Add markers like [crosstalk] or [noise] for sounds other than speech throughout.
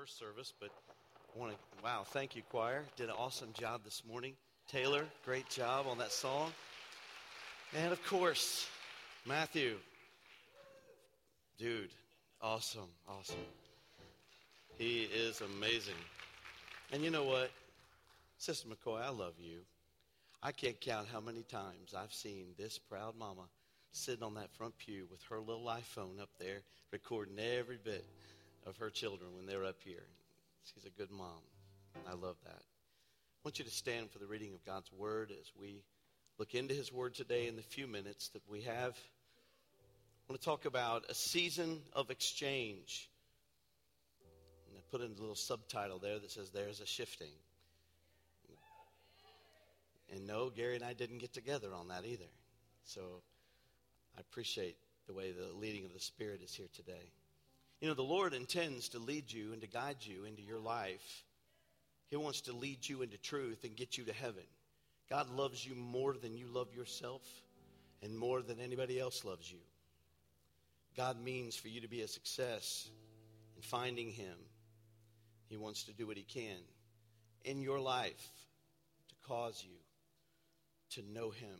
first service, but I want to, wow, thank you, choir. Did an awesome job this morning. Taylor, great job on that song. And of course, Matthew. Dude, awesome, awesome. He is amazing. And you know what? Sister McCoy, I love you. I can't count how many times I've seen this proud mama sitting on that front pew with her little iPhone up there recording every bit of her children when they're up here. She's a good mom. I love that. I want you to stand for the reading of God's Word as we look into His Word today in the few minutes that we have. I want to talk about a season of exchange. And I put in a little subtitle there that says, There's a shifting. And no, Gary and I didn't get together on that either. So I appreciate the way the leading of the Spirit is here today. You know, the Lord intends to lead you and to guide you into your life. He wants to lead you into truth and get you to heaven. God loves you more than you love yourself and more than anybody else loves you. God means for you to be a success in finding Him. He wants to do what He can in your life to cause you to know Him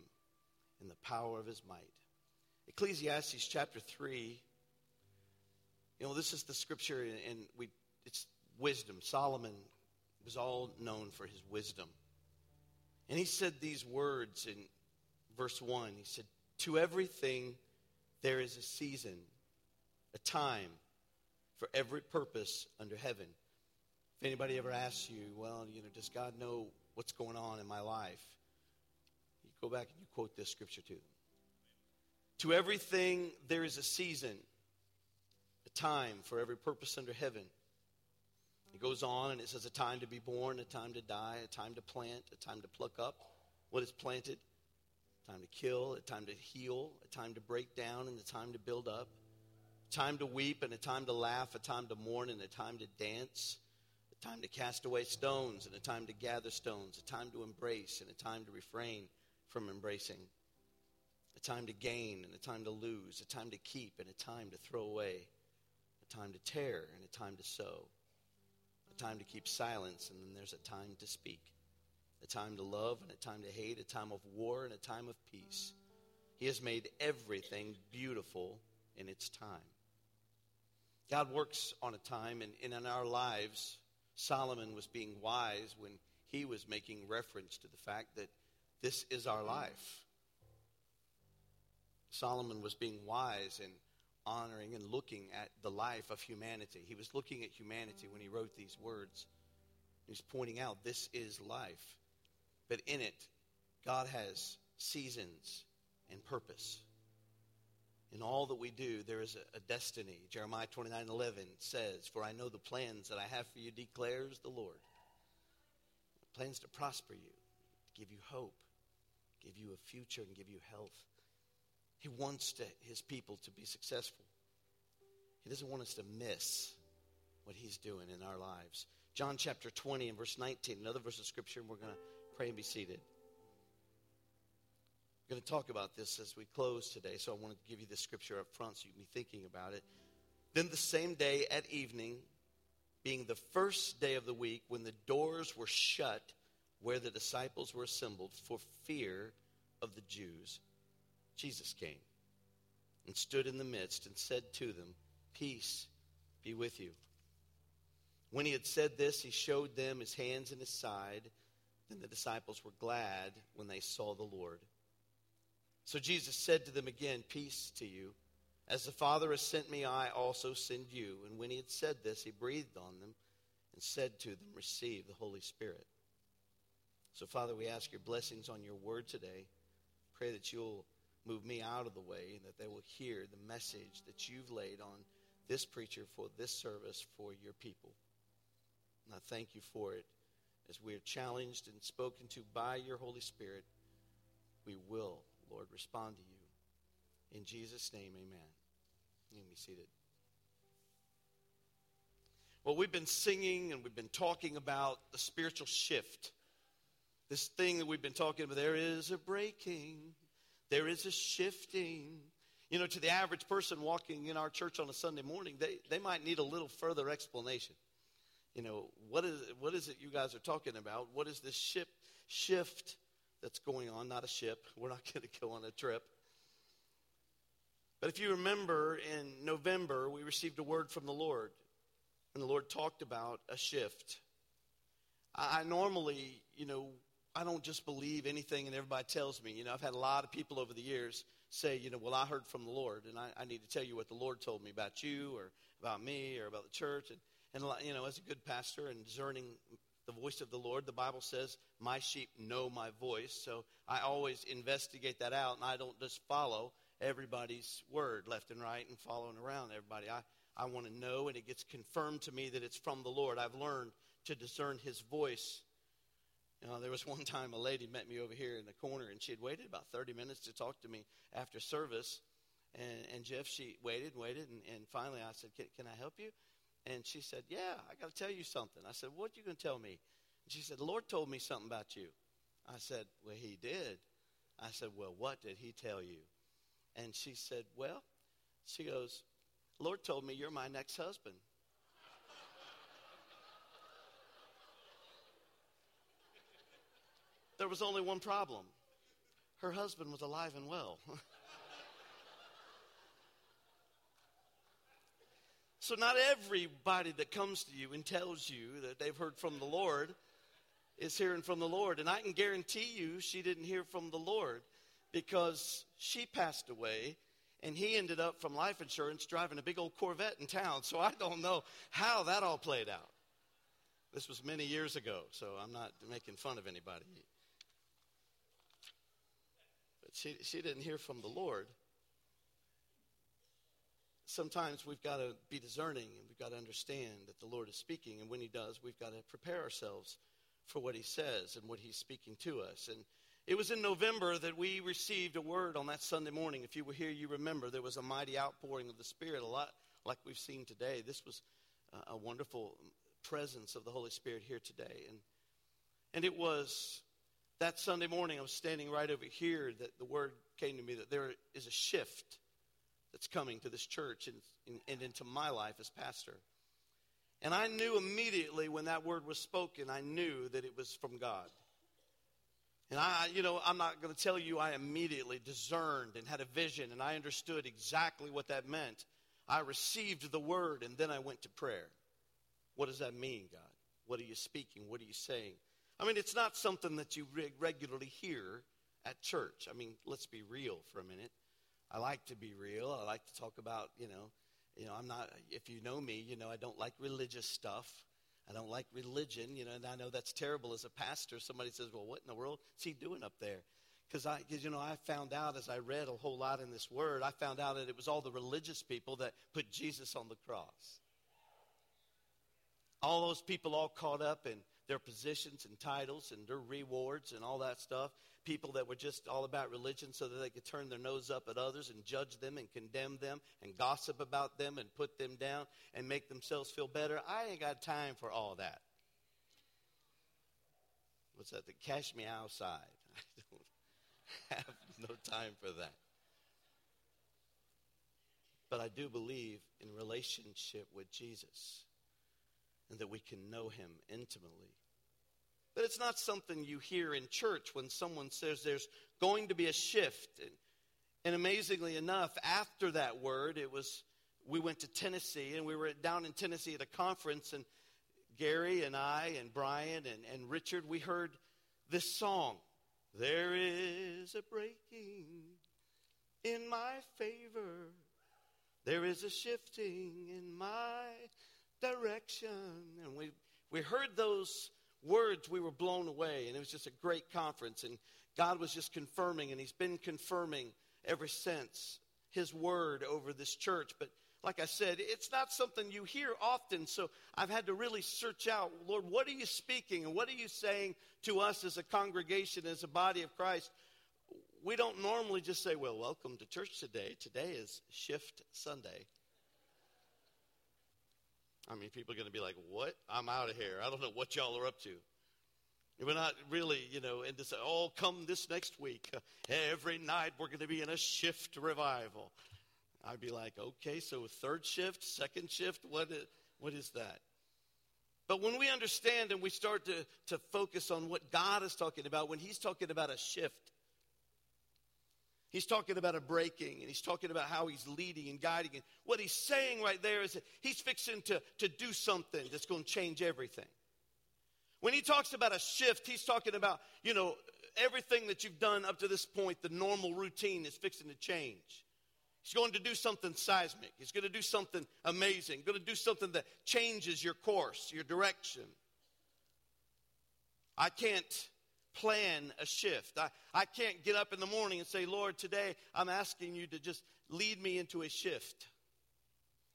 in the power of His might. Ecclesiastes chapter 3 you know, this is the scripture, and we, it's wisdom. Solomon was all known for his wisdom. And he said these words in verse 1. He said, To everything there is a season, a time for every purpose under heaven. If anybody ever asks you, well, you know, does God know what's going on in my life? You go back and you quote this scripture to them. To everything there is a season, a time for every purpose under heaven. It goes on and it says a time to be born, a time to die, a time to plant, a time to pluck up what is planted, a time to kill, a time to heal, a time to break down, and a time to build up, a time to weep and a time to laugh, a time to mourn and a time to dance, a time to cast away stones and a time to gather stones, a time to embrace and a time to refrain from embracing, a time to gain and a time to lose, a time to keep and a time to throw away time to tear and a time to sow, a time to keep silence, and then there's a time to speak, a time to love and a time to hate, a time of war and a time of peace. He has made everything beautiful in its time. God works on a time, and, and in our lives, Solomon was being wise when he was making reference to the fact that this is our life. Solomon was being wise and honoring and looking at the life of humanity. He was looking at humanity when he wrote these words. He's pointing out this is life. But in it, God has seasons and purpose. In all that we do, there is a, a destiny. Jeremiah 29 11 says, For I know the plans that I have for you, declares the Lord. Plans to prosper you, to give you hope, give you a future, and give you health. He wants to, his people to be successful. He doesn't want us to miss what he's doing in our lives. John chapter 20 and verse 19, another verse of scripture, and we're going to pray and be seated. We're going to talk about this as we close today, so I want to give you the scripture up front so you can be thinking about it. Then the same day at evening, being the first day of the week, when the doors were shut where the disciples were assembled for fear of the Jews, Jesus came and stood in the midst and said to them, Peace be with you. When he had said this, he showed them his hands and his side. Then the disciples were glad when they saw the Lord. So Jesus said to them again, Peace to you. As the Father has sent me, I also send you. And when he had said this, he breathed on them and said to them, Receive the Holy Spirit. So, Father, we ask your blessings on your word today. Pray that you'll move me out of the way and that they will hear the message that you've laid on this preacher for this service for your people. And I thank you for it. As we are challenged and spoken to by your Holy Spirit, we will, Lord, respond to you. In Jesus' name, amen. You can be seated. Well, we've been singing and we've been talking about the spiritual shift. This thing that we've been talking about, there is a breaking there is a shifting. You know, to the average person walking in our church on a Sunday morning, they, they might need a little further explanation. you know, what is, what is it you guys are talking about? What is this ship, shift that's going on? Not a ship. [laughs] We're not going to go on a trip. But if you remember, in November, we received a word from the Lord. And the Lord talked about a shift. I, I normally, you know, I don't just believe anything and everybody tells me. You know, I've had a lot of people over the years say, you know, well, I heard from the Lord, and I, I need to tell you what the Lord told me about you or about me or about the church. And, and, you know, as a good pastor and discerning the voice of the Lord, the Bible says, my sheep know my voice. So I always investigate that out, and I don't just follow everybody's word left and right and following around everybody. I, I want to know, and it gets confirmed to me that it's from the Lord. I've learned to discern his voice. You know, there was one time a lady met me over here in the corner, and she had waited about 30 minutes to talk to me after service. And, and Jeff, she waited and waited, and, and finally I said, can, can I help you? And she said, Yeah, I got to tell you something. I said, What you going to tell me? And she said, The Lord told me something about you. I said, Well, He did. I said, Well, what did He tell you? And she said, Well, she goes, Lord told me you're my next husband. There was only one problem her husband was alive and well. [laughs] so, not everybody that comes to you and tells you that they've heard from the Lord is hearing from the Lord. And I can guarantee you she didn't hear from the Lord because she passed away and he ended up from life insurance driving a big old Corvette in town. So I don't know how that all played out. This was many years ago, so I'm not making fun of anybody. She, she didn't hear from the Lord. Sometimes we've got to be discerning and we've got to understand that the Lord is speaking. And when He does, we've got to prepare ourselves for what He says and what He's speaking to us. And it was in November that we received a word on that Sunday morning. If you were here, you remember there was a mighty outpouring of the Spirit, a lot like we've seen today. This was a wonderful presence of the Holy Spirit here today. And, and it was that Sunday morning, I was standing right over here, that the word came to me that there is a shift that's coming to this church and, and into my life as pastor. And I knew immediately when that word was spoken, I knew that it was from God. And I, you know, I'm not going to tell you I immediately discerned and had a vision and I understood exactly what that meant. I received the word and then I went to prayer. What does that mean, God? What are you speaking? What are you saying? I mean, it's not something that you re- regularly hear at church. I mean, let's be real for a minute. I like to be real. I like to talk about, you know, you know, I'm not, if you know me, you know, I don't like religious stuff. I don't like religion, you know, and I know that's terrible as a pastor. Somebody says, well, what in the world is he doing up there? Because I, cause, you know, I found out as I read a whole lot in this word, I found out that it was all the religious people that put Jesus on the cross. All those people all caught up in their positions and titles and their rewards and all that stuff. People that were just all about religion so that they could turn their nose up at others and judge them and condemn them and gossip about them and put them down and make themselves feel better. I ain't got time for all that. What's that? The cash me outside. [laughs] I don't have no time for that. But I do believe in relationship with Jesus and that we can know him intimately. But it's not something you hear in church when someone says there's going to be a shift. And, and amazingly enough, after that word, it was we went to Tennessee and we were down in Tennessee at a conference and Gary and I and Brian and, and Richard, we heard this song. There is a breaking in my favor. There is a shifting in my direction. And we, we heard those words, we were blown away. And it was just a great conference. And God was just confirming, and He's been confirming ever since His word over this church. But like I said, it's not something you hear often. So I've had to really search out, Lord, what are you speaking and what are you saying to us as a congregation, as a body of Christ? We don't normally just say, well, welcome to church today. Today is Shift Sunday. I mean, people are going to be like, what? I'm out of here. I don't know what y'all are up to. We're not really, you know, and to say, oh, come this next week. Every night we're going to be in a shift revival. I'd be like, okay, so third shift, second shift, what is, what is that? But when we understand and we start to, to focus on what God is talking about, when He's talking about a shift, He's talking about a breaking, and he's talking about how he's leading and guiding. And what he's saying right there is that he's fixing to, to do something that's going to change everything. When he talks about a shift, he's talking about, you know, everything that you've done up to this point, the normal routine is fixing to change. He's going to do something seismic. He's going to do something amazing. Going to do something that changes your course, your direction. I can't plan a shift. I, I can't get up in the morning and say, Lord, today I'm asking you to just lead me into a shift.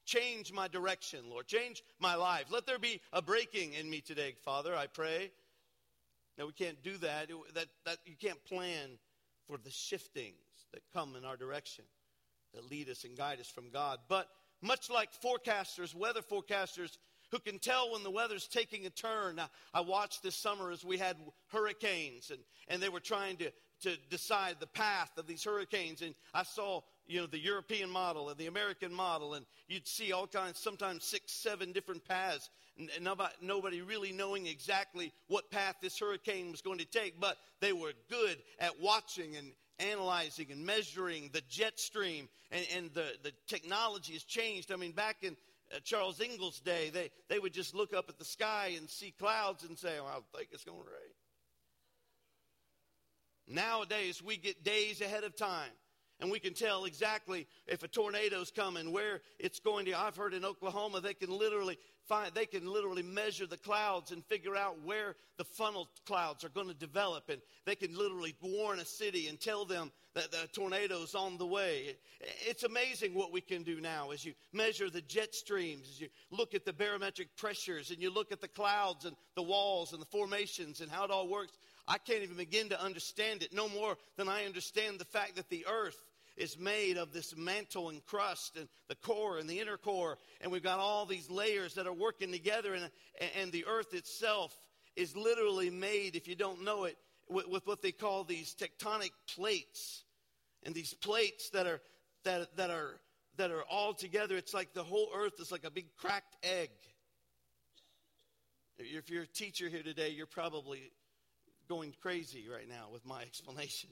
Change my direction, Lord. Change my life. Let there be a breaking in me today, Father, I pray. No, we can't do that. That, that. You can't plan for the shiftings that come in our direction, that lead us and guide us from God. But much like forecasters, weather forecasters, who can tell when the weather's taking a turn. Now, I watched this summer as we had hurricanes, and, and they were trying to, to decide the path of these hurricanes. And I saw, you know, the European model and the American model, and you'd see all kinds, sometimes six, seven different paths, and, and nobody, nobody really knowing exactly what path this hurricane was going to take. But they were good at watching and analyzing and measuring the jet stream, and, and the, the technology has changed. I mean, back in Charles Ingalls' day, they, they would just look up at the sky and see clouds and say, well, I think it's going to rain. Nowadays, we get days ahead of time. And we can tell exactly if a tornado's coming, where it's going to. I've heard in Oklahoma they can literally find, they can literally measure the clouds and figure out where the funnel clouds are going to develop. And they can literally warn a city and tell them that the tornado's on the way. It's amazing what we can do now as you measure the jet streams, as you look at the barometric pressures, and you look at the clouds and the walls and the formations and how it all works. I can't even begin to understand it no more than I understand the fact that the earth is made of this mantle and crust and the core and the inner core. And we've got all these layers that are working together. And, and the earth itself is literally made, if you don't know it, with, with what they call these tectonic plates. And these plates that are, that, that are, that are all together, it's like the whole earth is like a big cracked egg. If you're a teacher here today, you're probably going crazy right now with my [laughs] explanation.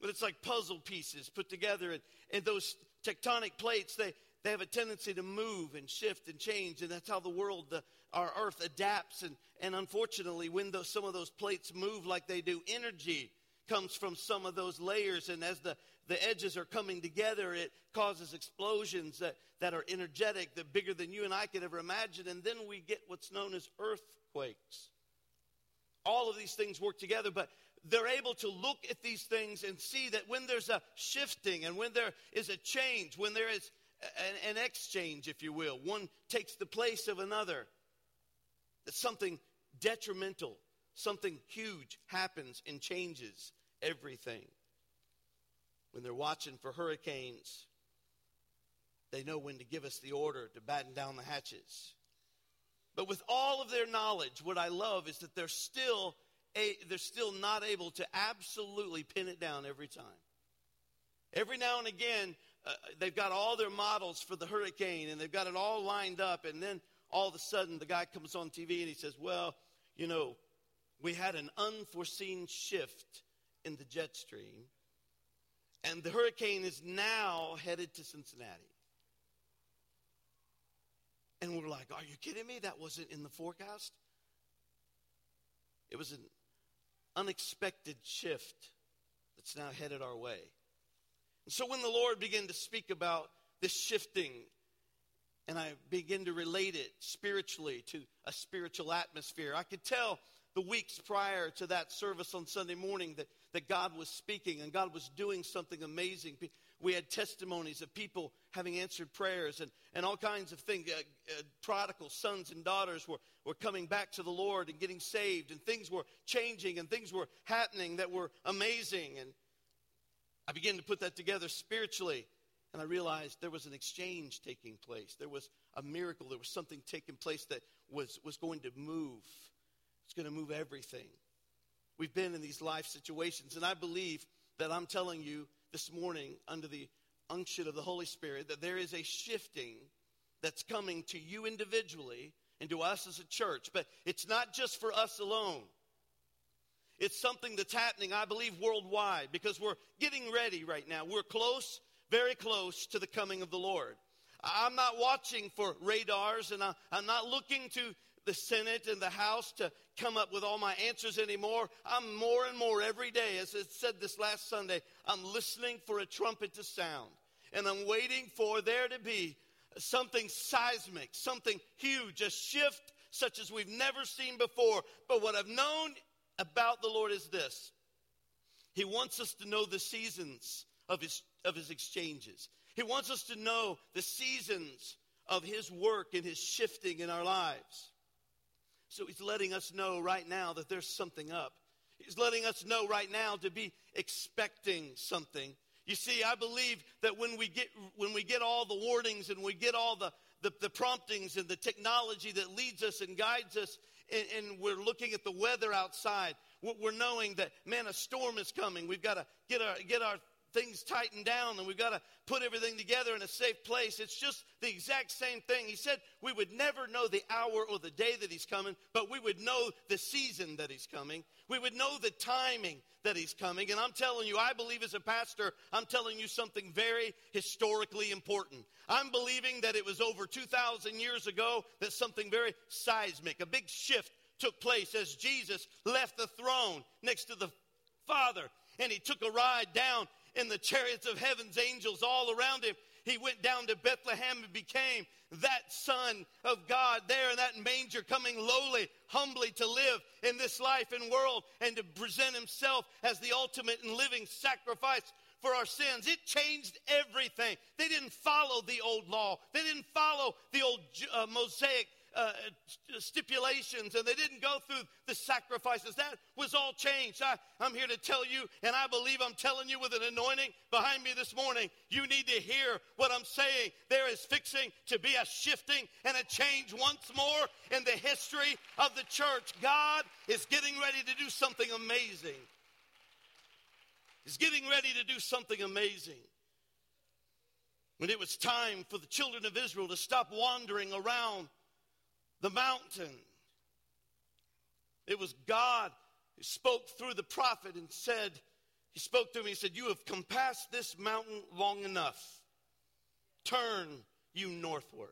But it's like puzzle pieces put together, and, and those tectonic plates, they, they have a tendency to move and shift and change, and that's how the world, the, our earth adapts. And, and unfortunately, when those, some of those plates move like they do, energy comes from some of those layers, and as the, the edges are coming together, it causes explosions that, that are energetic, that bigger than you and I could ever imagine, and then we get what's known as earthquakes all of these things work together, but they're able to look at these things and see that when there's a shifting and when there is a change, when there is an, an exchange, if you will, one takes the place of another, that something detrimental, something huge happens and changes everything. When they're watching for hurricanes, they know when to give us the order to batten down the hatches. But with all of their knowledge, what I love is that they're still a, they're still not able to absolutely pin it down every time. Every now and again, uh, they've got all their models for the hurricane and they've got it all lined up, and then all of a sudden the guy comes on TV and he says, "Well, you know, we had an unforeseen shift in the jet stream, and the hurricane is now headed to Cincinnati." And we're like, are you kidding me? That wasn't in the forecast. It was an unexpected shift that's now headed our way. And so when the Lord began to speak about this shifting, and I begin to relate it spiritually to a spiritual atmosphere, I could tell the weeks prior to that service on Sunday morning that, that God was speaking and God was doing something amazing. We had testimonies of people having answered prayers and, and all kinds of things. Uh, uh, prodigal sons and daughters were, were coming back to the Lord and getting saved, and things were changing and things were happening that were amazing. And I began to put that together spiritually, and I realized there was an exchange taking place. There was a miracle. There was something taking place that was, was going to move. It's going to move everything. We've been in these life situations, and I believe that I'm telling you this morning under the unction of the Holy Spirit that there is a shifting that's coming to you individually and to us as a church. But it's not just for us alone. It's something that's happening, I believe, worldwide because we're getting ready right now. We're close, very close to the coming of the Lord. I'm not watching for radars and I'm not looking to the Senate and the House to come up with all my answers anymore. I'm more and more every day, as I said this last Sunday, I'm listening for a trumpet to sound. And I'm waiting for there to be something seismic, something huge, a shift such as we've never seen before. But what I've known about the Lord is this He wants us to know the seasons of His, of his exchanges, He wants us to know the seasons of His work and His shifting in our lives. So He's letting us know right now that there's something up. He's letting us know right now to be expecting something. You see, I believe that when we get when we get all the warnings and we get all the, the, the promptings and the technology that leads us and guides us, and, and we're looking at the weather outside, we're knowing that man, a storm is coming. We've got to get our get our things tightened down and we've got to put everything together in a safe place. It's just the exact same thing. He said we would never know the hour or the day that he's coming, but we would know the season that he's coming. We would know the timing that he's coming. And I'm telling you, I believe as a pastor, I'm telling you something very historically important. I'm believing that it was over 2,000 years ago that something very seismic, a big shift took place as Jesus left the throne next to the Father and he took a ride down in the chariots of heaven's angels all around him. He went down to Bethlehem and became that Son of God there in that manger, coming lowly, humbly to live in this life and world and to present himself as the ultimate and living sacrifice for our sins. It changed everything. They didn't follow the old law, they didn't follow the old uh, Mosaic uh, stipulations and they didn't go through the sacrifices. That was all changed. I, I'm here to tell you, and I believe I'm telling you with an anointing behind me this morning. You need to hear what I'm saying. There is fixing to be a shifting and a change once more in the history of the church. God is getting ready to do something amazing. He's getting ready to do something amazing when it was time for the children of Israel to stop wandering around the mountain. It was God who spoke through the prophet and said, He spoke to me, He said, You have compassed this mountain long enough. Turn you northward.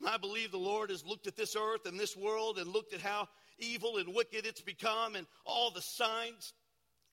And I believe the Lord has looked at this earth and this world and looked at how evil and wicked it's become and all the signs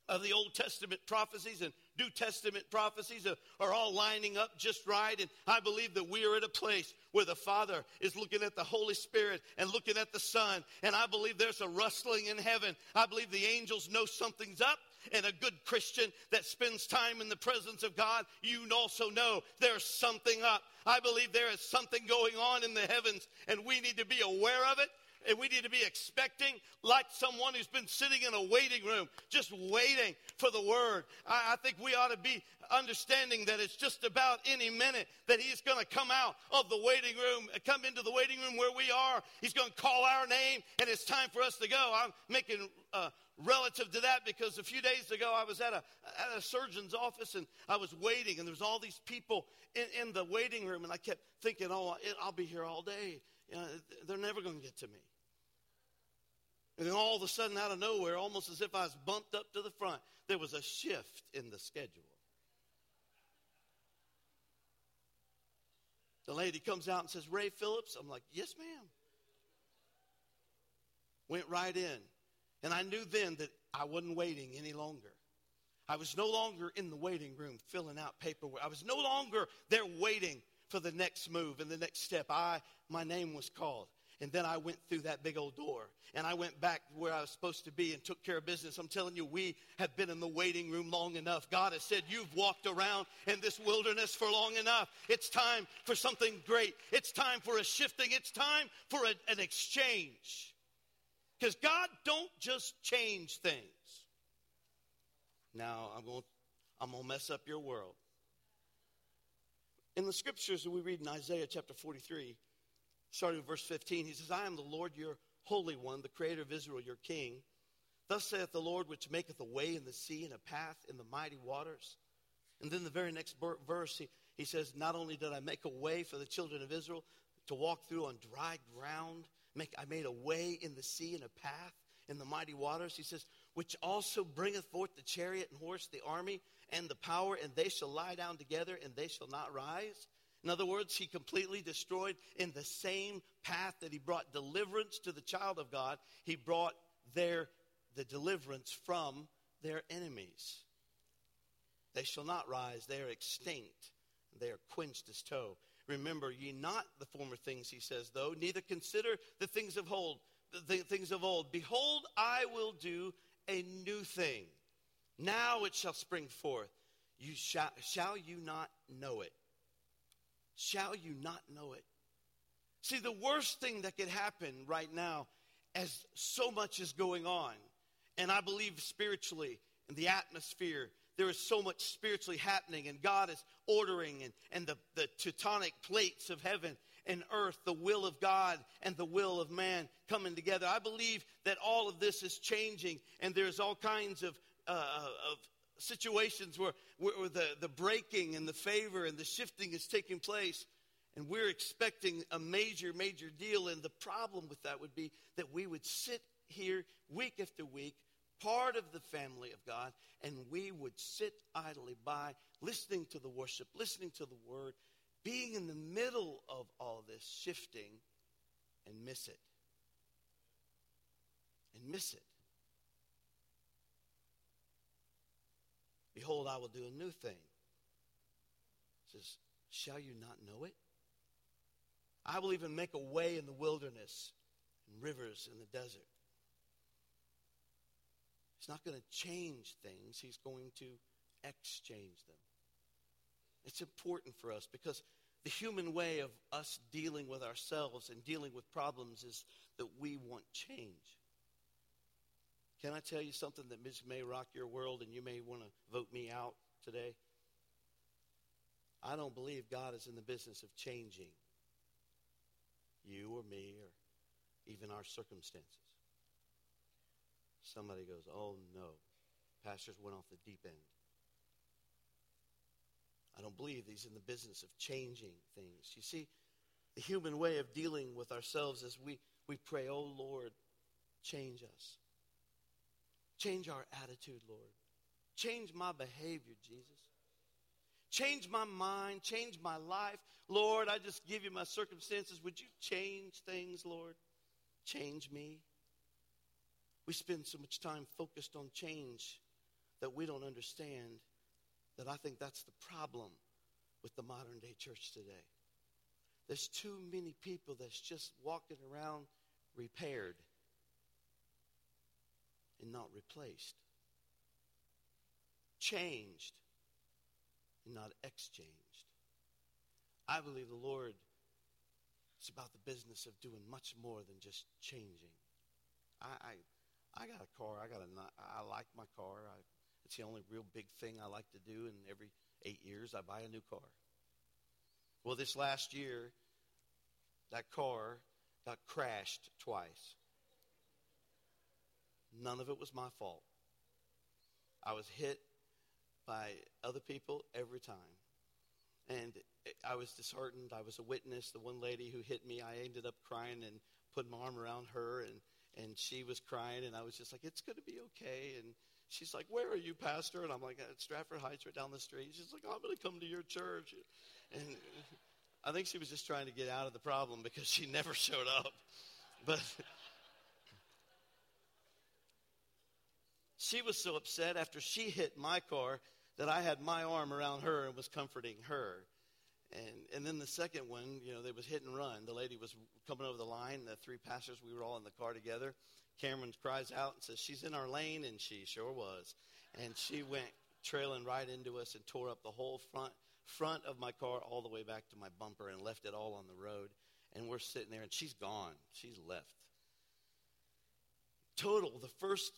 of the Old Testament prophecies and New Testament prophecies are all lining up just right. And I believe that we are at a place where the Father is looking at the Holy Spirit and looking at the Son. And I believe there's a rustling in heaven. I believe the angels know something's up. And a good Christian that spends time in the presence of God, you also know there's something up. I believe there is something going on in the heavens, and we need to be aware of it and we need to be expecting like someone who's been sitting in a waiting room, just waiting for the word. I, I think we ought to be understanding that it's just about any minute that he's going to come out of the waiting room, come into the waiting room where we are. He's going to call our name, and it's time for us to go. I'm making uh, relative to that because a few days ago I was at a, at a surgeon's office and I was waiting, and there was all these people in, in the waiting room, and I kept thinking, oh, I'll be here all day. You know, they're never going to get to me. And then all of a sudden, out of nowhere, almost as if I was bumped up to the front, there was a shift in the schedule. The lady comes out and says, Ray Phillips. I'm like, yes, ma'am. Went right in. And I knew then that I wasn't waiting any longer. I was no longer in the waiting room filling out paperwork. I was no longer there waiting for the next move and the next step. I, my name was called. And then I went through that big old door and I went back where I was supposed to be and took care of business. I'm telling you, we have been in the waiting room long enough. God has said, You've walked around in this wilderness for long enough. It's time for something great. It's time for a shifting. It's time for a, an exchange. Because God don't just change things. Now, I'm going, I'm going to mess up your world. In the scriptures that we read in Isaiah chapter 43, starting with verse 15, he says, I am the Lord your Holy One, the Creator of Israel, your King. Thus saith the Lord, which maketh a way in the sea and a path in the mighty waters. And then the very next verse, he, he says, Not only did I make a way for the children of Israel, to walk through on dry ground. Make, I made a way in the sea and a path in the mighty waters. He says, which also bringeth forth the chariot and horse, the army, and the power, and they shall lie down together, and they shall not rise. In other words, he completely destroyed in the same path that he brought deliverance to the child of God, he brought their the deliverance from their enemies. They shall not rise, they are extinct, they are quenched as tow. Remember ye not the former things, he says, though, neither consider the things of old, the things of old. Behold, I will do a new thing. Now it shall spring forth. You shall, shall you not know it? Shall you not know it? See, the worst thing that could happen right now, as so much is going on, and I believe spiritually in the atmosphere, there is so much spiritually happening, and God is ordering, and, and the, the tectonic plates of heaven and earth, the will of God and the will of man coming together. I believe that all of this is changing, and there's all kinds of, uh, of situations where, where the, the breaking and the favor and the shifting is taking place. And we're expecting a major, major deal. And the problem with that would be that we would sit here week after week, part of the family of God, and we would sit idly by, listening to the worship, listening to the word, being in the middle of all this shifting and miss it. And miss it. Behold, I will do a new thing. Says, Shall you not know it? I will even make a way in the wilderness and rivers in the desert. He's not going to change things, he's going to exchange them. It's important for us because the human way of us dealing with ourselves and dealing with problems is that we want change. Can I tell you something that may rock your world and you may want to vote me out today? I don't believe God is in the business of changing you or me or even our circumstances. Somebody goes, Oh no, pastors went off the deep end. I don't believe he's in the business of changing things. You see, the human way of dealing with ourselves is we, we pray, Oh Lord, change us. Change our attitude, Lord. Change my behavior, Jesus. Change my mind, change my life. Lord, I just give you my circumstances. Would you change things, Lord? Change me. We spend so much time focused on change that we don't understand that I think that's the problem with the modern day church today. There's too many people that's just walking around repaired and not replaced, changed and not exchanged. I believe the Lord is about the business of doing much more than just changing. I, I, I got a car. I got a. I like my car. I it's the only real big thing I like to do, and every eight years I buy a new car. Well, this last year, that car got crashed twice. None of it was my fault. I was hit by other people every time. And I was disheartened. I was a witness. The one lady who hit me, I ended up crying and put my arm around her, and, and she was crying, and I was just like, it's going to be okay. And she's like, Where are you, Pastor? And I'm like, At Stratford Heights, right down the street. She's like, I'm going to come to your church. And I think she was just trying to get out of the problem because she [laughs] never showed up. But she was so upset after she hit my car that I had my arm around her and was comforting her. And, and then the second one, you know, they was hit and run. The lady was coming over the line. The three pastors, we were all in the car together. Cameron cries out and says, She's in our lane, and she sure was. And she went trailing right into us and tore up the whole front front of my car all the way back to my bumper and left it all on the road. And we're sitting there, and she's gone. She's left. Total, the first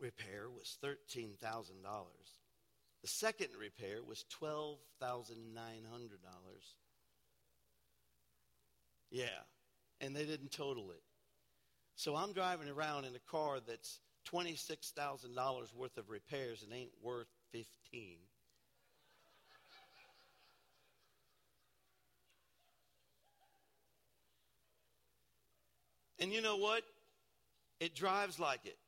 repair was $13,000. The second repair was $12,900. Yeah, and they didn't total it. So I'm driving around in a car that's $26,000 worth of repairs and ain't worth 15. And you know what? It drives like it.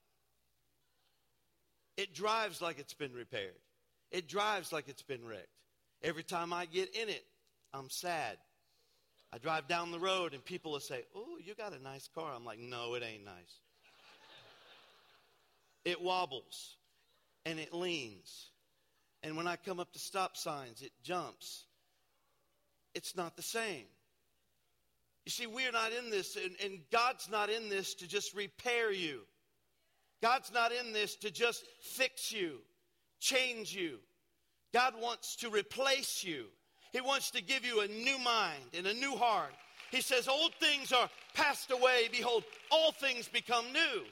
It drives like it's been repaired. It drives like it's been wrecked. Every time I get in it, I'm sad. I drive down the road and people will say, Oh, you got a nice car. I'm like, No, it ain't nice. it wobbles and it leans. And when I come up to stop signs, it jumps. It's not the same. You see, we're not in this, and, and God's not in this to just repair you. God's not in this to just fix you, change you. God wants to replace you. He wants to give you a new mind and a new heart. He says, Old things are passed away. Behold, all things become new.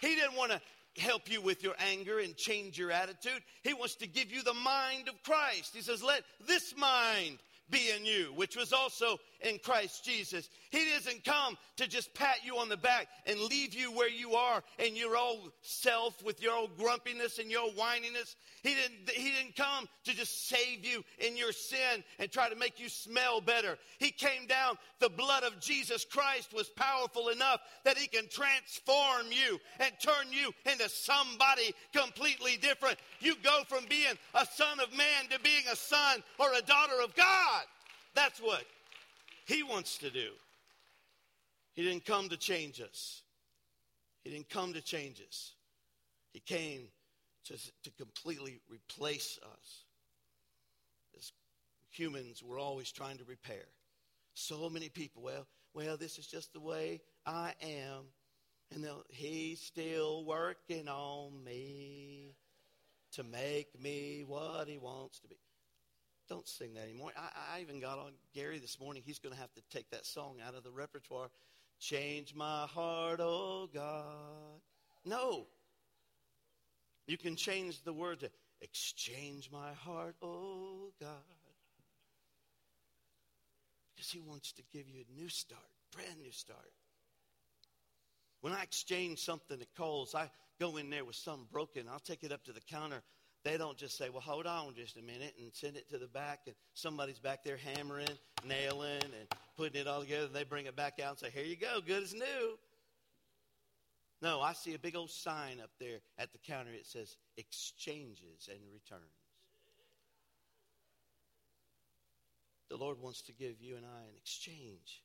He didn't want to help you with your anger and change your attitude. He wants to give you the mind of Christ. He says, Let this mind be in you, which was also in Christ Jesus. He doesn't come to just pat you on the back and leave you where you are in your old self with your old grumpiness and your old whininess. He didn't, he didn't come to just save you in your sin and try to make you smell better. He came down. The blood of Jesus Christ was powerful enough that he can transform you and turn you into somebody completely different. You go from being a son of man to being a son or a daughter of God. That's what he wants to do. He didn't come to change us. He didn't come to change us. He came to, to completely replace us. As humans, we're always trying to repair. So many people, well, well, this is just the way I am. And he's still working on me to make me what he wants to be. Don't sing that anymore. I, I even got on Gary this morning. He's going to have to take that song out of the repertoire. Change my heart, oh God. No. You can change the word to exchange my heart, oh God. Because he wants to give you a new start, brand new start. When I exchange something at Kohl's, I go in there with something broken. I'll take it up to the counter. They don't just say, well, hold on just a minute and send it to the back, and somebody's back there hammering, nailing, and putting it all together. And they bring it back out and say, here you go, good as new. No, I see a big old sign up there at the counter. It says exchanges and returns. The Lord wants to give you and I an exchange.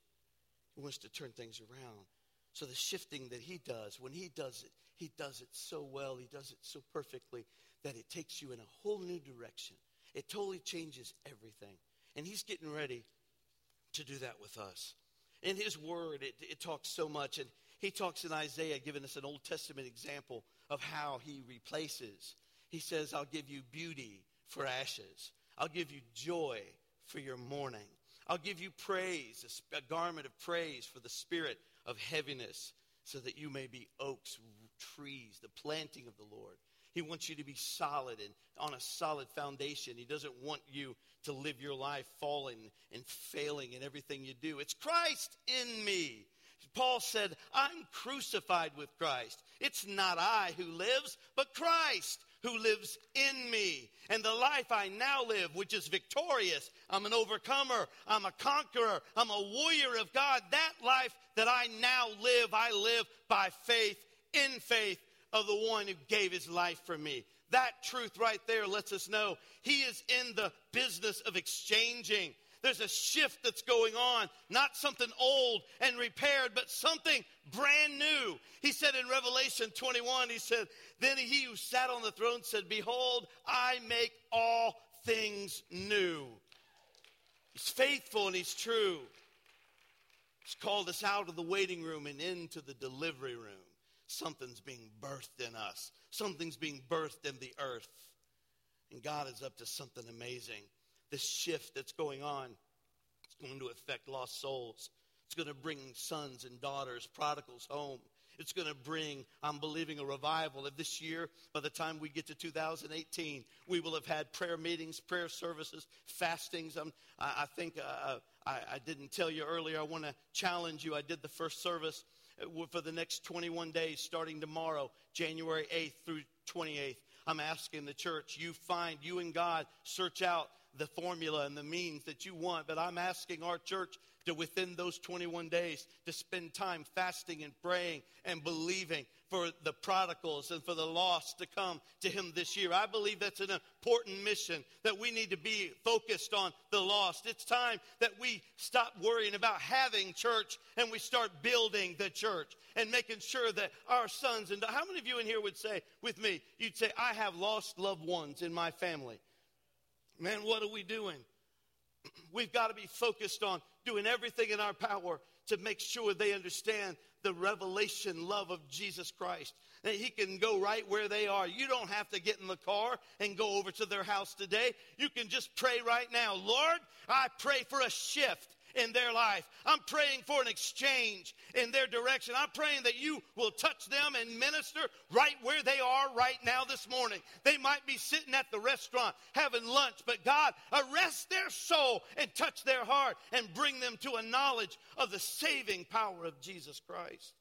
He wants to turn things around. So the shifting that he does, when he does it, he does it so well, he does it so perfectly that it takes you in a whole new direction. It totally changes everything. And he's getting ready to do that with us. In his word, it, it talks so much. And he talks in Isaiah, giving us an Old Testament example of how he replaces. He says, I'll give you beauty for ashes, I'll give you joy for your mourning. I'll give you praise, a garment of praise for the spirit of heaviness, so that you may be oaks, trees, the planting of the Lord. He wants you to be solid and on a solid foundation. He doesn't want you to live your life falling and failing in everything you do. It's Christ in me. Paul said, I'm crucified with Christ. It's not I who lives, but Christ who lives in me. And the life I now live, which is victorious, I'm an overcomer, I'm a conqueror, I'm a warrior of God. That life that I now live, I live by faith, in faith of the one who gave his life for me. That truth right there lets us know he is in the business of exchanging. There's a shift that's going on, not something old and repaired, but something brand new. He said in Revelation 21, he said, Then he who sat on the throne said, Behold, I make all things new. He's faithful and he's true. He's called us out of the waiting room and into the delivery room. Something's being birthed in us, something's being birthed in the earth. And God is up to something amazing. This shift that's going on, it's going to affect lost souls. It's going to bring sons and daughters, prodigals home. It's going to bring, I'm believing, a revival of this year. By the time we get to 2018, we will have had prayer meetings, prayer services, fastings. I'm, I, I think uh, I, I didn't tell you earlier. I want to challenge you. I did the first service uh, for the next 21 days, starting tomorrow, January 8th through 28th. I'm asking the church, you find, you and God, search out the formula and the means that you want. But I'm asking our church to within those 21 days to spend time fasting and praying and believing for the prodigals and for the lost to come to him this year. I believe that's an important mission that we need to be focused on the lost. It's time that we stop worrying about having church and we start building the church and making sure that our sons and how many of you in here would say with me, you'd say, I have lost loved ones in my family. Man, what are we doing? We've got to be focused on doing everything in our power to make sure they understand the revelation love of Jesus Christ. That He can go right where they are. You don't have to get in the car and go over to their house today. You can just pray right now. Lord, I pray for a shift in their life. I'm praying for an exchange in their direction. I'm praying that you will touch them and minister right where they are right now this morning. They might be sitting at the restaurant having lunch, but God, arrest their soul and touch their heart and bring them to a knowledge of the saving power of Jesus Christ.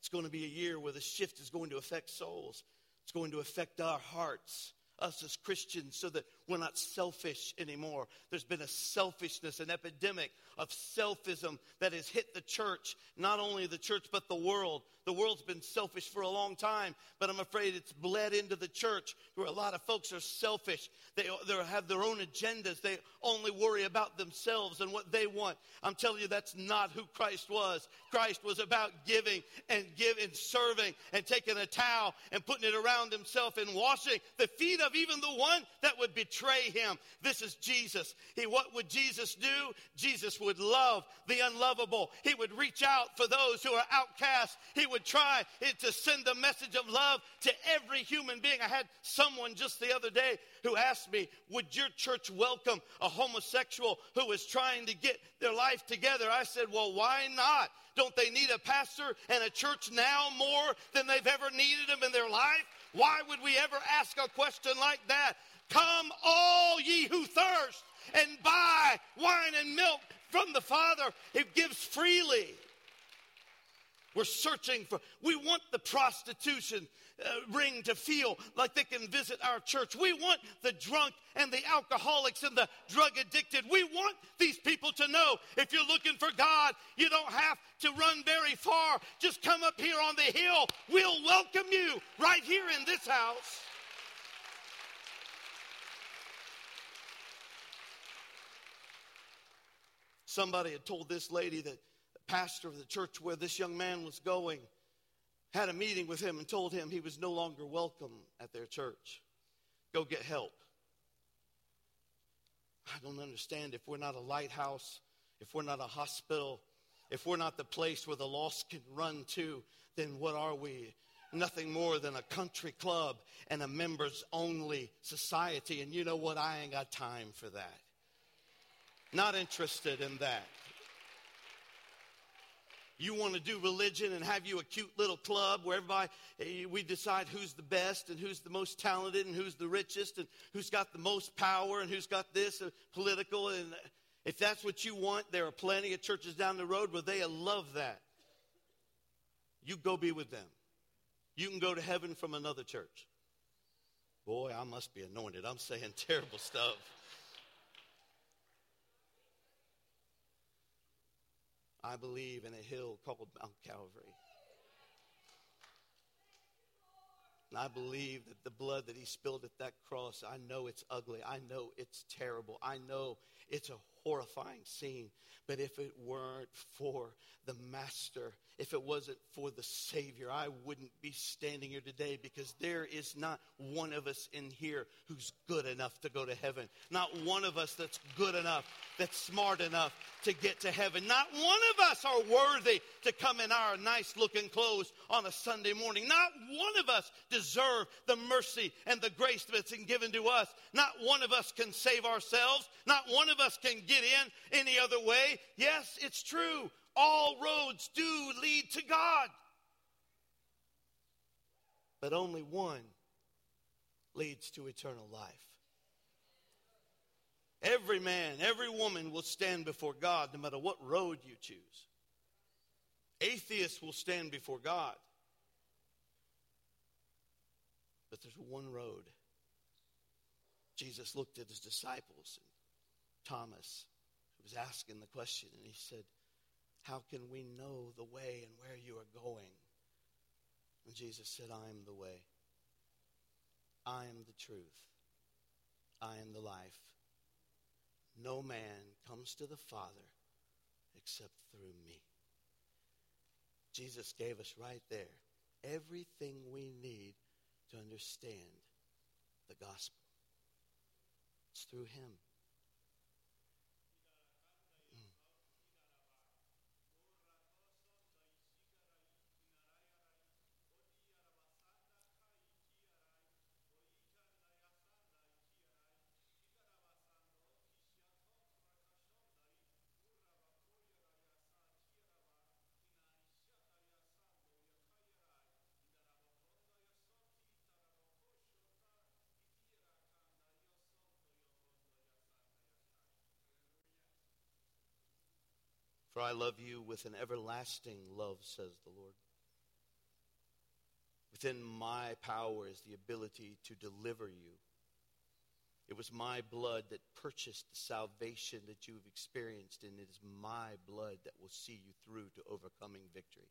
It's going to be a year where the shift is going to affect souls. It's going to affect our hearts us as Christians so that we're not selfish anymore. There's been a selfishness, an epidemic of selfism that has hit the church, not only the church, but the world. The world's been selfish for a long time, but I'm afraid it's bled into the church where a lot of folks are selfish. They, they have their own agendas. They only worry about themselves and what they want. I'm telling you, that's not who Christ was. Christ was about giving and giving, serving and taking a towel and putting it around himself and washing the feet of even the one that would betray him. This is Jesus. He, what would Jesus do? Jesus would love the unlovable. He would reach out for those who are outcast. He would try to send the message of love to every human being. I had someone just the other day who asked me, Would your church welcome a homosexual who is trying to get their life together? I said, Well, why not? Don't they need a pastor and a church now more than they've ever needed them in their life? Why would we ever ask a question like that? Come, all ye who thirst, and buy wine and milk from the Father. It gives freely. We're searching for, we want the prostitution uh, ring to feel like they can visit our church. We want the drunk and the alcoholics and the drug addicted. We want these people to know if you're looking for God, you don't have to run very far. Just come up here on the hill. We'll welcome you right here in this house. Somebody had told this lady that the pastor of the church where this young man was going had a meeting with him and told him he was no longer welcome at their church. Go get help. I don't understand if we're not a lighthouse, if we're not a hospital, if we're not the place where the lost can run to, then what are we? Nothing more than a country club and a members only society. And you know what? I ain't got time for that. Not interested in that. You want to do religion and have you a cute little club where everybody, eh, we decide who's the best and who's the most talented and who's the richest and who's got the most power and who's got this political. And if that's what you want, there are plenty of churches down the road where they love that. You go be with them. You can go to heaven from another church. Boy, I must be anointed. I'm saying [laughs] terrible stuff. I believe in a hill called Mount Calvary. And I believe that the blood that he spilled at that cross, I know it's ugly. I know it's terrible. I know it's a horrifying scene. But if it weren't for the Master, if it wasn't for the Savior, I wouldn't be standing here today because there is not one of us in here who's good enough to go to heaven. Not one of us that's good enough, that's smart enough to get to heaven. Not one of us are worthy to come in our nice looking clothes on a Sunday morning. Not one of us deserve the mercy and the grace that's been given to us. Not one of us can save ourselves. Not one of us can get in any other way. Yes, it's true all roads do lead to God. But only one leads to eternal life. Every man, every woman will stand before God no matter what road you choose. Atheists will stand before God. But there's one road. Jesus looked at his disciples, and Thomas, who was asking the question, and he said, How can we know the way and where you are going? And Jesus said, I am the way. I am the truth. I am the life. No man comes to the Father except through me. Jesus gave us right there everything we need to understand the gospel. It's through him. For I love you with an everlasting love, says the Lord. Within my power is the ability to deliver you. It was my blood that purchased the salvation that you've experienced, and it is my blood that will see you through to overcoming victory.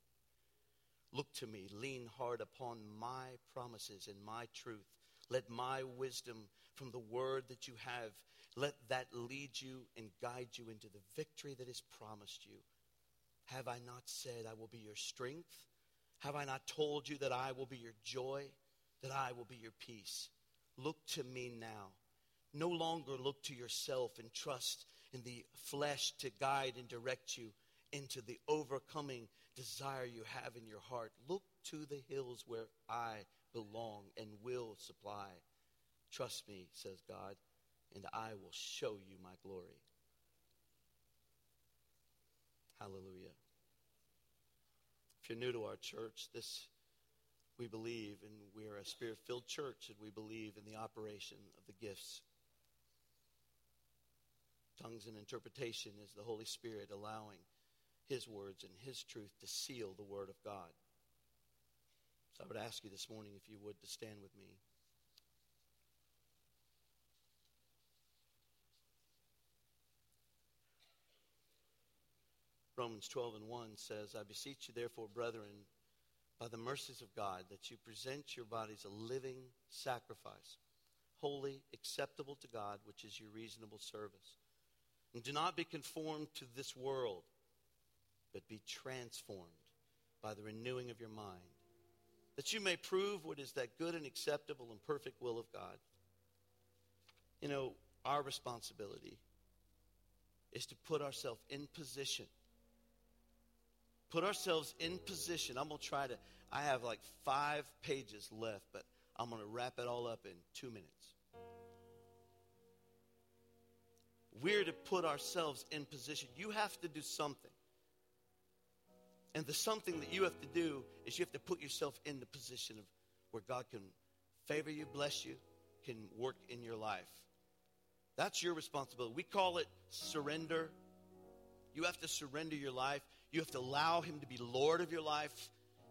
Look to me, lean hard upon my promises and my truth. Let my wisdom from the word that you have let that lead you and guide you into the victory that is promised you. Have I not said I will be your strength? Have I not told you that I will be your joy, that I will be your peace? Look to me now. No longer look to yourself and trust in the flesh to guide and direct you into the overcoming desire you have in your heart. Look to the hills where I belong and will supply. Trust me, says God and I will show you my glory. Hallelujah. If you're new to our church, this we believe, and we're a spirit filled church, and we believe in the operation of the gifts. Tongues and interpretation is the Holy Spirit allowing His words and His truth to seal the Word of God. So I would ask you this morning, if you would, to stand with me. Romans 12 and 1 says, I beseech you, therefore, brethren, by the mercies of God, that you present your bodies a living sacrifice, holy, acceptable to God, which is your reasonable service. And do not be conformed to this world, but be transformed by the renewing of your mind, that you may prove what is that good and acceptable and perfect will of God. You know, our responsibility is to put ourselves in position put ourselves in position. I'm going to try to, I have like five pages left, but I'm going to wrap it all up in two minutes. We're to put ourselves in position. You have to do something. And the something that you have to do is you have to put yourself in the position of where God can favor you, bless you, can work in your life. That's your responsibility. We call it surrender. You have to surrender your life. You have to allow Him to be Lord of your life.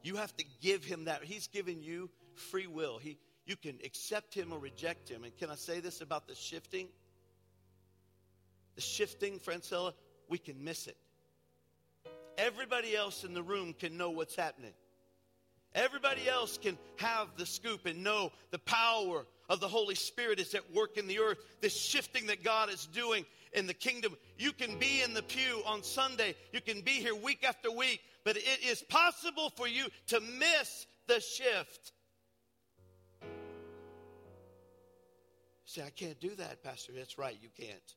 You have to give Him that. He's given you free will. He, you can accept Him or reject Him. And can I say this about the shifting? The shifting, Francella, we can miss it. Everybody else in the room can know what's happening. Everybody else can have the scoop and know the power of the Holy Spirit is at work in the earth. This shifting that God is doing in the kingdom. You can be in the pew on Sunday, you can be here week after week, but it is possible for you to miss the shift. Say, I can't do that, Pastor. That's right, you can't.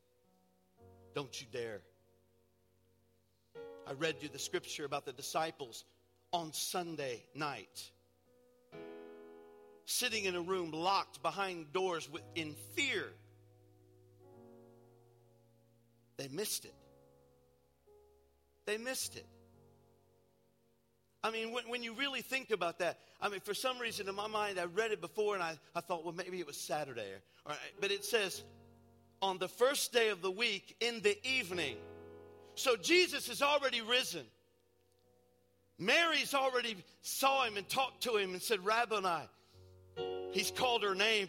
Don't you dare. I read you the scripture about the disciples on Sunday night, sitting in a room locked behind doors with, in fear they missed it. They missed it. I mean, when, when, you really think about that, I mean, for some reason in my mind, I read it before and I, I thought, well, maybe it was Saturday. Or, but it says, on the first day of the week in the evening. So Jesus has already risen. Mary's already saw him and talked to him and said, Rabboni. He's called her name.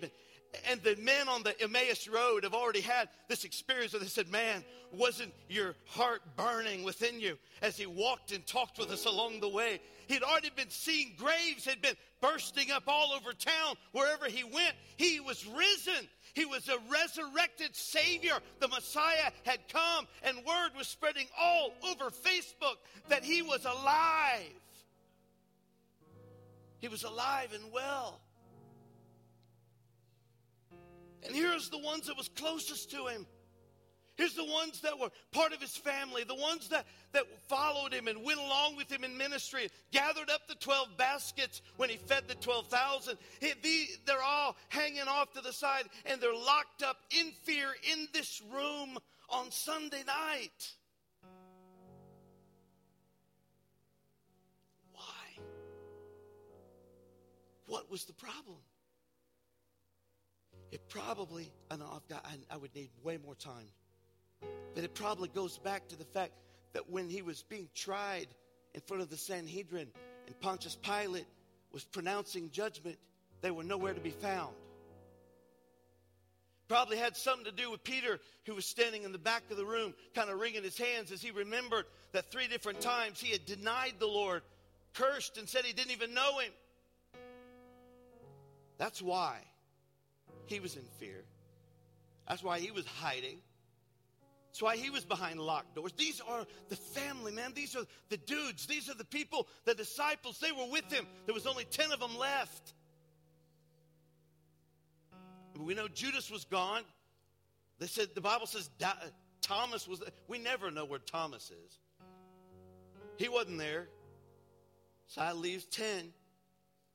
and the men on the Emmaus Road have already had this experience where they said, Man, wasn't your heart burning within you as he walked and talked with us along the way? He'd already been seeing graves had been bursting up all over town wherever he went. He was risen. He was a resurrected Savior. The Messiah had come, and word was spreading all over Facebook that he was alive. He was alive and well. And here's the ones that was closest to him. Here's the ones that were part of his family, the ones that, that followed him and went along with him in ministry, gathered up the 12 baskets when he fed the 12,000. They're all hanging off to the side and they're locked up in fear in this room on Sunday night. Why? What was the problem? It probably, I know I've got, I, I would need way more time, but it probably goes back to the fact that when he was being tried in front of the Sanhedrin and Pontius Pilate was pronouncing judgment, they were nowhere to be found. Probably had something to do with Peter, who was standing in the back of the room, kind of wringing his hands as he remembered that three different times he had denied the Lord, cursed, and said he didn't even know him. That's why he was in fear. That's why he was hiding. That's why he was behind locked doors. These are the family, man. These are the dudes. These are the people, the disciples. They were with him. There was only 10 of them left. We know Judas was gone. They said, the Bible says Thomas was, we never know where Thomas is. He wasn't there. So I leaves 10.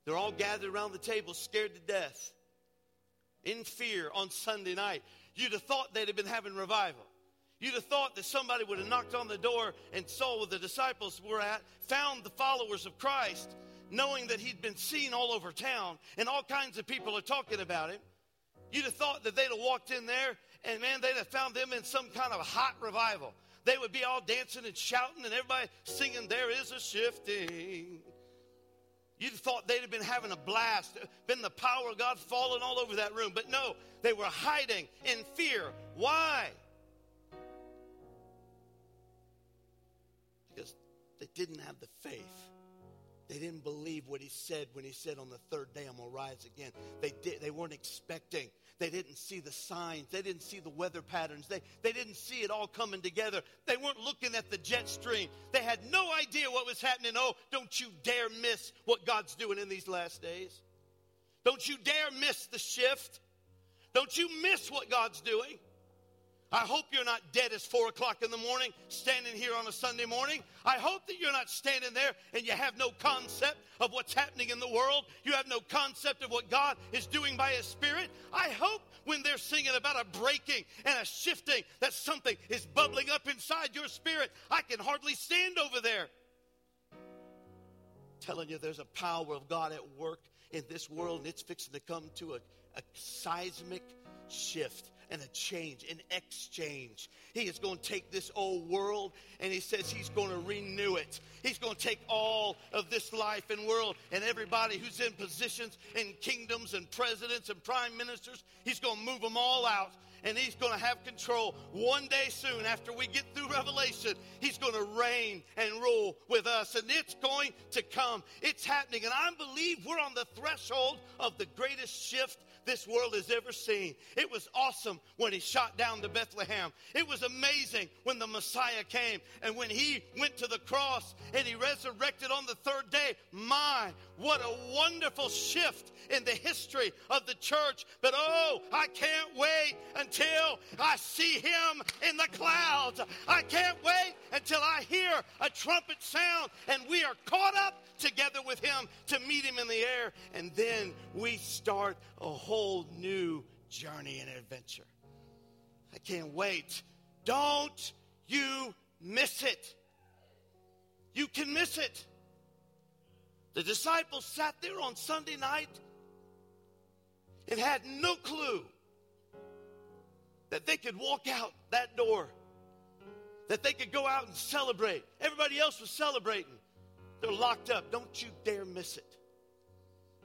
They're all gathered around the table, scared to death in fear on Sunday night. You'd have thought they'd have been having revival. You'd have thought that somebody would have knocked on the door and saw where the disciples were at, found the followers of Christ, knowing that he'd been seen all over town and all kinds of people are talking about him. You'd have thought that they'd have walked in there and man, they'd have found them in some kind of hot revival. They would be all dancing and shouting and everybody singing, There is a shifting. You'd have thought they'd have been having a blast, been the power of God falling all over that room. But no, they were hiding in fear. Why? They didn't have the faith. They didn't believe what he said when he said on the third day, I'm going to rise again. They, did, they weren't expecting. They didn't see the signs. They didn't see the weather patterns. They, they didn't see it all coming together. They weren't looking at the jet stream. They had no idea what was happening. Oh, don't you dare miss what God's doing in these last days. Don't you dare miss the shift. Don't you miss what God's doing. I hope you're not dead as four o'clock in the morning standing here on a Sunday morning. I hope that you're not standing there and you have no concept of what's happening in the world. You have no concept of what God is doing by His Spirit. I hope when they're singing about a breaking and a shifting that something is bubbling up inside your spirit. I can hardly stand over there. Telling you, there's a power of God at work in this world and it's fixing to come to a, a seismic shift and a change, an exchange. He is going to take this old world and he says he's going to renew it. He's going to take all of this life and world and everybody who's in positions in kingdoms and presidents and prime ministers, he's going to move them all out and he's going to have control. One day soon, after we get through Revelation, he's going to reign and rule with us, and it's going to come. It's happening, and I believe we're on the threshold of the greatest shift this world has ever seen. It was awesome when he shot down to Bethlehem. It was amazing when the Messiah came and when he went to the cross and he resurrected on the third day. My, what a wonderful shift in the history of the church. But oh, I can't wait until I see him in the clouds. I can't wait until I hear a trumpet sound and we are caught up together with him to meet him in the air. And then we start a whole new journey and adventure. I can't wait. Don't you miss it. You can miss it. The disciples sat there on Sunday night and had no clue that they could walk out that door, that they could go out and celebrate. Everybody else was celebrating. They're locked up. Don't you dare miss it.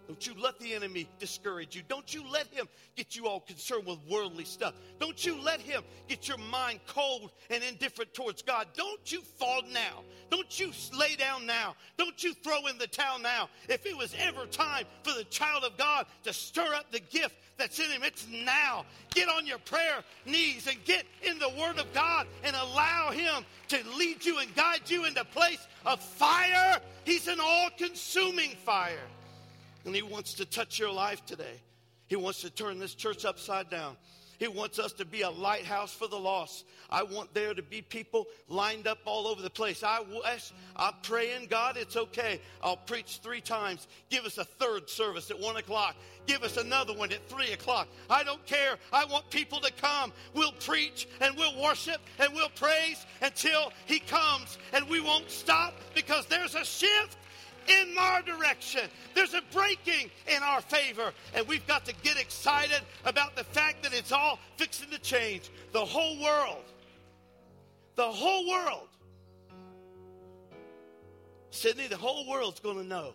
Don't you let the enemy discourage you. Don't you let him get you all concerned with worldly stuff. Don't you let him get your mind cold and indifferent towards God. Don't you fall now. Don't you lay down now. Don't you throw in the towel now. If it was ever time for the child of God to stir up the gift that's in him, it's now. Get on your prayer knees and get in the Word of God and allow him to lead you and guide you into place of fire. He's an all consuming fire. And He wants to touch your life today. He wants to turn this church upside down. He wants us to be a lighthouse for the lost. I want there to be people lined up all over the place. I wish, I'm praying, God, it's okay. I'll preach three times. Give us a third service at one o'clock. Give us another one at three o'clock. I don't care. I want people to come. We'll preach and we'll worship and we'll praise until He comes. And we won't stop because there's a shift in our direction. There's a breaking in our favor. And we've got to get excited about the fact that it's all fixing to change. The whole world. The whole world. Sydney, the whole world's going to know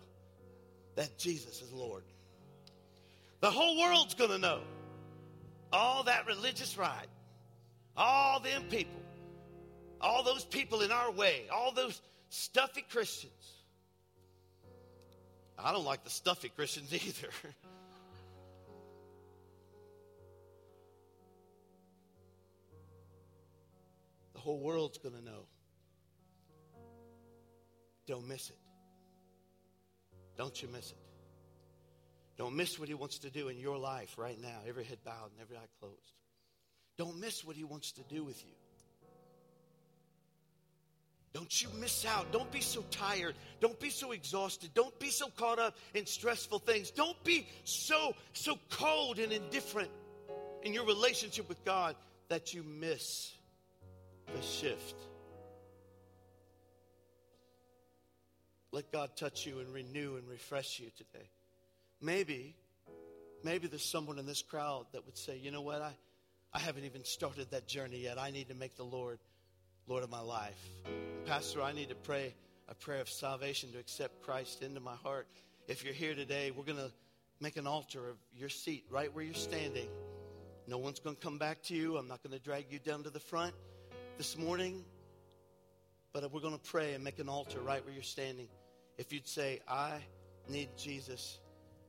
that Jesus is Lord. The whole world's going to know. All that religious right. All them people. All those people in our way. All those stuffy Christians I don't like the stuffy Christians [laughs] either. the whole world's going to know. Don't miss it. Don't you miss it. Don't miss what he wants to do in your life right now, every head bowed and every eye closed. Don't miss what he wants to do with you. Don't you miss out. Don't be so tired. Don't be so exhausted. Don't be so caught up in stressful things. Don't be so so cold and indifferent in your relationship with God that you miss the shift. Let God touch you and renew and refresh you today. Maybe, maybe there's someone in this crowd that would say, you know what, I, I haven't even started that journey yet. I need to make the Lord Lord of my life. Pastor, I need to pray a prayer of salvation to accept Christ into my heart. If you're here today, we're going to make an altar of your seat right where you're standing. No one's going to come back to you. I'm not going to drag you down to the front this morning. But we're going to pray and make an altar right where you're standing. If you'd say, I need Jesus,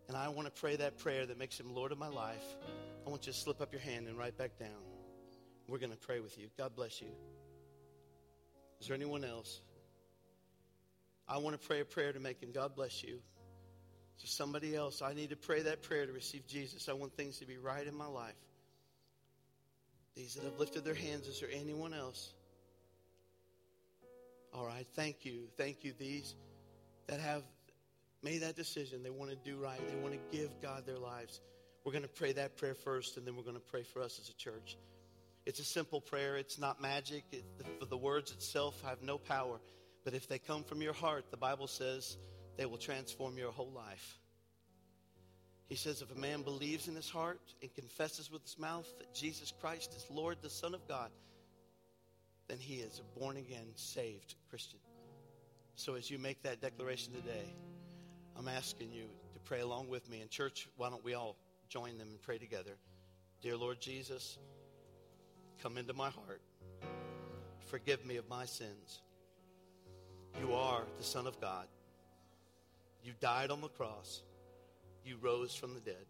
and I want to pray that prayer that makes him Lord of my life, I want you to slip up your hand and right back down. We're going to pray with you. God bless you. Is there anyone else? I want to pray a prayer to make him. God bless you. To somebody else, I need to pray that prayer to receive Jesus. I want things to be right in my life. These that have lifted their hands, is there anyone else? All right, thank you. Thank you. These that have made that decision, they want to do right, they want to give God their lives. We're going to pray that prayer first, and then we're going to pray for us as a church. It's a simple prayer. It's not magic. It, the, the words itself have no power. But if they come from your heart, the Bible says they will transform your whole life. He says, if a man believes in his heart and confesses with his mouth that Jesus Christ is Lord, the Son of God, then he is a born again, saved Christian. So as you make that declaration today, I'm asking you to pray along with me. In church, why don't we all join them and pray together? Dear Lord Jesus, Come into my heart. Forgive me of my sins. You are the Son of God. You died on the cross. You rose from the dead.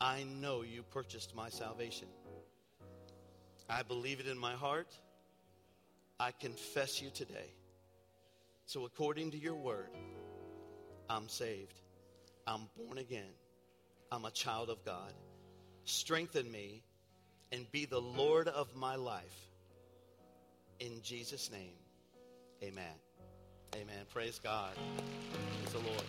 I know you purchased my salvation. I believe it in my heart. I confess you today. So, according to your word, I'm saved. I'm born again. I'm a child of God. Strengthen me and be the Lord of my life. In Jesus' name, amen. Amen. Praise God. Praise the Lord.